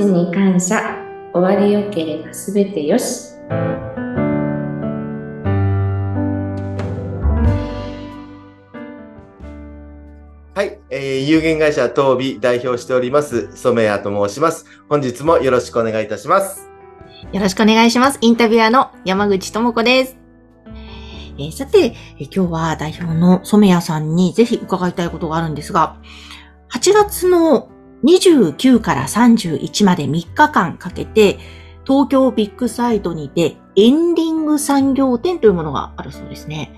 ちに感謝。終わりよければすべてよし。はい、えー、有限会社東美代表しております染谷と申します。本日もよろしくお願いいたします。よろしくお願いします。インタビュアーの山口智子です。えー、さて、えー、今日は代表の染谷さんにぜひ伺いたいことがあるんですが、8月の29から31まで3日間かけて、東京ビッグサイトにてエンディング産業展というものがあるそうですね。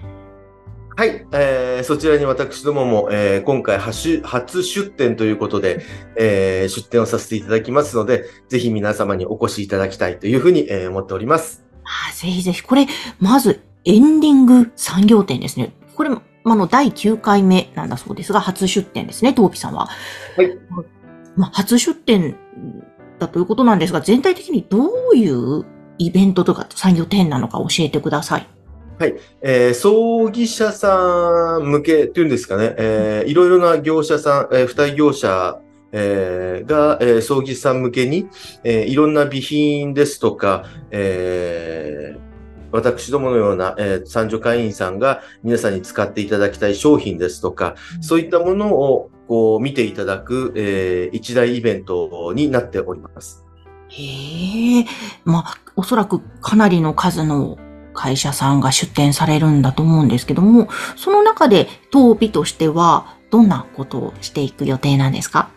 はい、えー、そちらに私どもも、えー、今回初出展ということで、えー、出展をさせていただきますので、ぜひ皆様にお越しいただきたいというふうに、えー、思っております。あぜひぜひ、これ、まずエンディング産業展ですね。これ、あの、第9回目なんだそうですが、初出展ですね、トーピさんは。はい。まあ、初出展だということなんですが、全体的にどういうイベントとか産業展なのか教えてください。はい。えー、葬儀社さん向けっていうんですかね、えー、いろいろな業者さん、えー、付帯業者、えー、が、えー、葬儀さん向けに、えー、いろんな備品ですとか、えー、私どものような、えー、参助会員さんが皆さんに使っていただきたい商品ですとか、そういったものをこう見ていただく、えー、一大イベントになっております。へえ、まあ、おそらくかなりの数の会社さんが出展されるんだと思うんですけども、その中で当日としてはどんなことをしていく予定なんですか？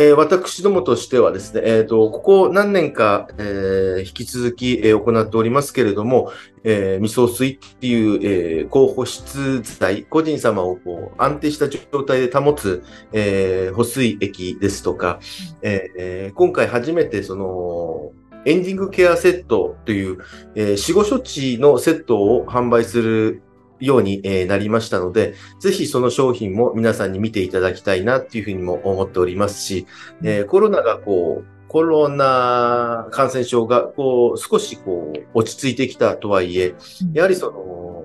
えー、私どもとしてはですね、えっ、ー、と、ここ何年か、えー、引き続き、えー、行っておりますけれども、えー、未送水っていう、えー、高保湿剤、個人様をこう安定した状態で保つ、えー、保水液ですとか、えー、今回初めてその、エンディングケアセットという、えー、死後処置のセットを販売するようになりましたので、ぜひその商品も皆さんに見ていただきたいなっていうふうにも思っておりますし、えー、コロナがこう、コロナ感染症がこう少しこう落ち着いてきたとはいえ、やはりその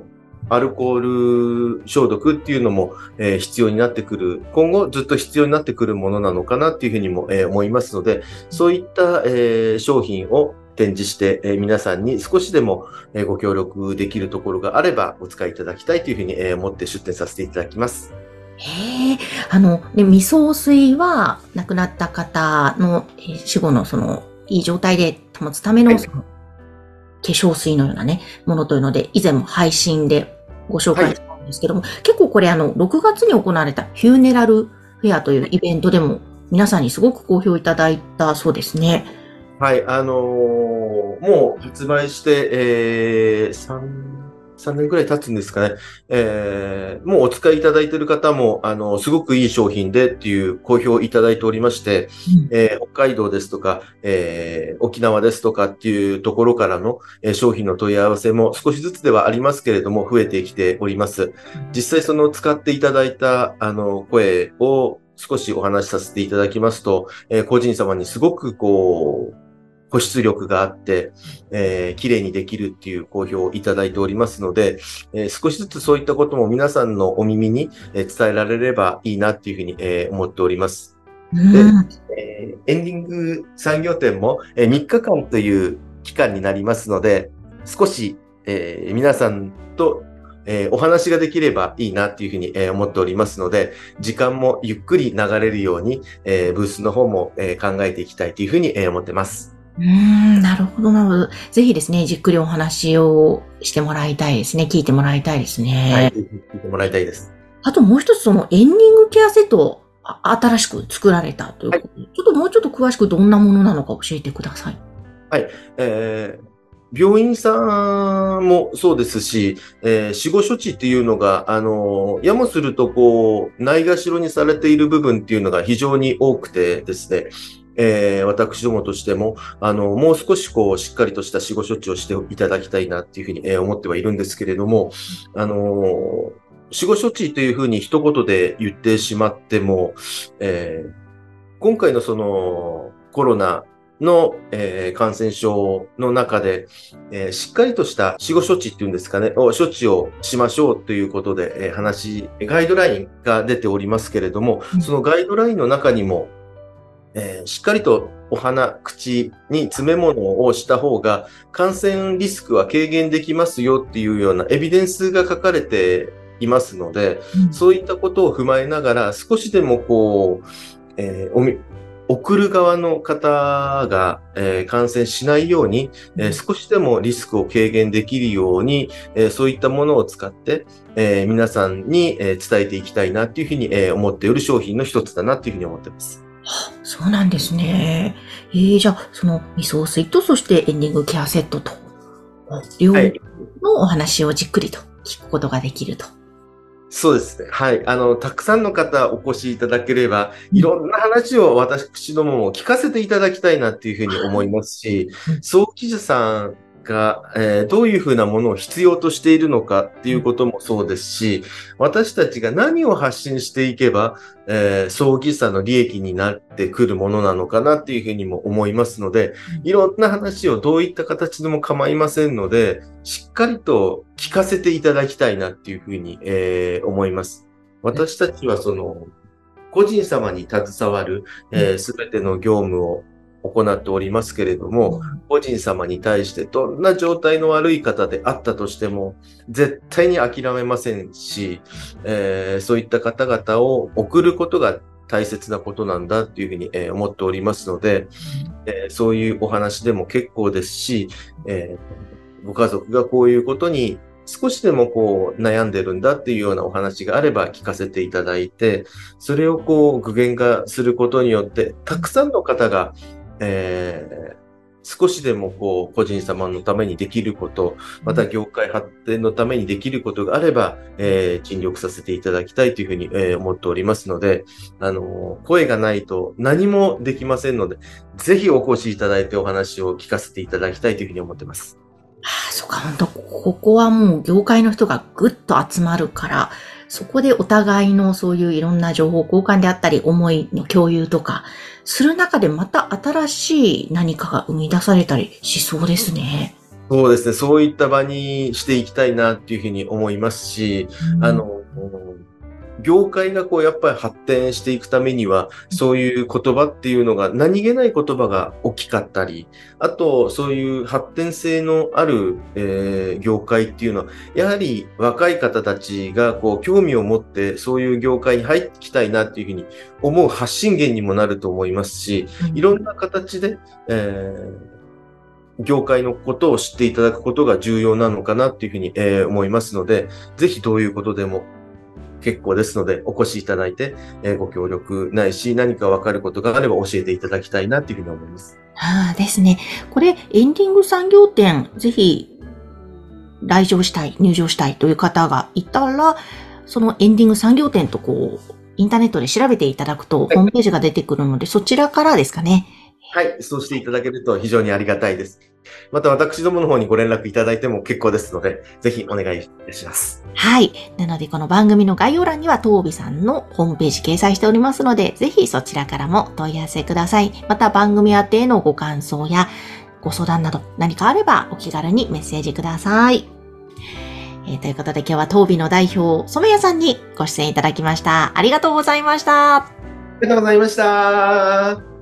アルコール消毒っていうのも、えー、必要になってくる、今後ずっと必要になってくるものなのかなっていうふうにも、えー、思いますので、そういった、えー、商品を展示して、えー、皆さんに少しでも、えー、ご協力できるところがあればお使いいただきたいというふうに、えー、思って出展させていただきます。へえ、あの、ね、未送水は亡くなった方の、えー、死後のその、いい状態で保つための、はい、化粧水のようなね、ものというので、以前も配信でご紹介したんですけども、はい、結構これあの、6月に行われたフューネラルフェアというイベントでも、皆さんにすごく好評いただいたそうですね。はい、あのー、もう発売して、えー、3、3年くらい経つんですかね。えー、もうお使いいただいている方も、あの、すごくいい商品でっていう好評いただいておりまして、うん、えー、北海道ですとか、えー、沖縄ですとかっていうところからの、えー、商品の問い合わせも少しずつではありますけれども、増えてきております。実際その使っていただいた、あの、声を少しお話しさせていただきますと、えー、個人様にすごくこう、保湿力があって、えー、綺麗にできるっていう好評をいただいておりますので、えー、少しずつそういったことも皆さんのお耳に、え伝えられればいいなっていうふうに、え思っております。で、えエンディング産業展も、え3日間という期間になりますので、少し、え皆さんとえー、お話ができればいいなっていうふうに、えー、思っておりますので、時間もゆっくり流れるように、えー、ブースの方も、え考えていきたいというふうに、え思ってます。うん、なるほど、なるほど。ぜひですね、じっくりお話をしてもらいたいですね。聞いてもらいたいですね。はい、聞いてもらいたいです。あともう一つ、そのエンディングケアセット新しく作られたということで、はい、ちょっともうちょっと詳しくどんなものなのか教えてください。はい。えー病院さんもそうですし、えー、死後処置っていうのが、あの、やもすると、こう、ないがしろにされている部分っていうのが非常に多くてですね、えー、私どもとしても、あの、もう少しこう、しっかりとした死後処置をしていただきたいなっていうふうに、えー、思ってはいるんですけれども、あの死後処置というふうに一言で言ってしまっても、えー、今回のそのコロナの、えー、感染症の中で、えー、しっかりとした死後処置っていうんですかね、を処置をしましょうということで、えー、話、ガイドラインが出ておりますけれども、そのガイドラインの中にも、えー、しっかりとお鼻、口に詰め物をした方が感染リスクは軽減できますよっていうようなエビデンスが書かれていますので、そういったことを踏まえながら少しでもこう、えー送る側の方が、えー感染しないように、えー少しでもリスクを軽減できるように、えーそういったものを使って、えー皆さんに、えー伝えていきたいなっていうふうに、えー思っている商品の一つだなっていうふうに思ってます。そうなんですね。えー、じゃあ、その味噌水と、そしてエンディングケアセットと、両方はい。のお話をじっくりと聞くことができると。そうですね。はい。あの、たくさんの方お越しいただければ、いろんな話を私どもも聞かせていただきたいなっていうふうに思いますしうん、早期者さんが、えーどういうふうなものを必要としているのかっていうこともそうですし、私たちが何を発信していけば、えー、葬儀者の利益になってくるものなのかなっていうふうにも思いますので、いろんな話をどういった形でも構いませんので、しっかりと聞かせていただきたいなっていうふうに、えー思います。私たちはその、個人様に携わるすべ、全ての業務を行っておりますけれども、個人様に対してどんな状態の悪い方であったとしても、絶対に諦めませんし、えーそういった方々を送ることが大切なことなんだっていうふうに、えー思っておりますので、えーそういうお話でも結構ですし、えーご家族がこういうことに少しでもこう悩んでるんだっていうようなお話があれば聞かせていただいて、それをこう具現化することによって、たくさんの方が、えー少しでもこう個人様のためにできること、また業界発展のためにできることがあれば、えー尽力させていただきたいというふうに、えー思っておりますので、あのー声がないと何もできませんので、ぜひお越しいただいてお話を聞かせていただきたいというふうに思ってます。ああ、そうか、本当ここはもう業界の人がぐっと集まるから、そこでお互いのそういういろんな情報交換であったり、思いの共有とか、する中でまた新しい何かが生み出されたりしそうですね。そうですね。そういった場にしていきたいなっていうふうに思いますし、あ、の、業界がこうやっぱり発展していくためには、そういう言葉っていうのが何気ない言葉が大きかったり、あとそういう発展性のある、えー業界っていうのは、やはり若い方たちがこう興味を持ってそういう業界に入ってきたいなっていうふうに思う発信源にもなると思いますし、いろんな形で、えー業界のことを知っていただくことが重要なのかなっていうふうに、えー思いますので、ぜひどういうことでも結構ですので、お越しいただいて、えーご協力ないし、何かわかることがあれば教えていただきたいなっていうふうに思います。ああですね。これ、エンディング産業展、ぜひ、来場したい、入場したいという方がいたら、そのエンディング産業展とこう、インターネットで調べていただくと、ホームページが出てくるので、そちらからですかね。はい、そうしていただけると非常にありがたいです。また私どもの方にご連絡いただいても結構ですので、ぜひお願いいたします。はい。なので、この番組の概要欄には、東美さんのホームページ掲載しておりますので、ぜひそちらからも問い合わせください。また、番組宛てへのご感想やご相談など何かあればお気軽にメッセージください。えーということで今日は東美の代表、染谷さんにご出演いただきました。ありがとうございました。ありがとうございました。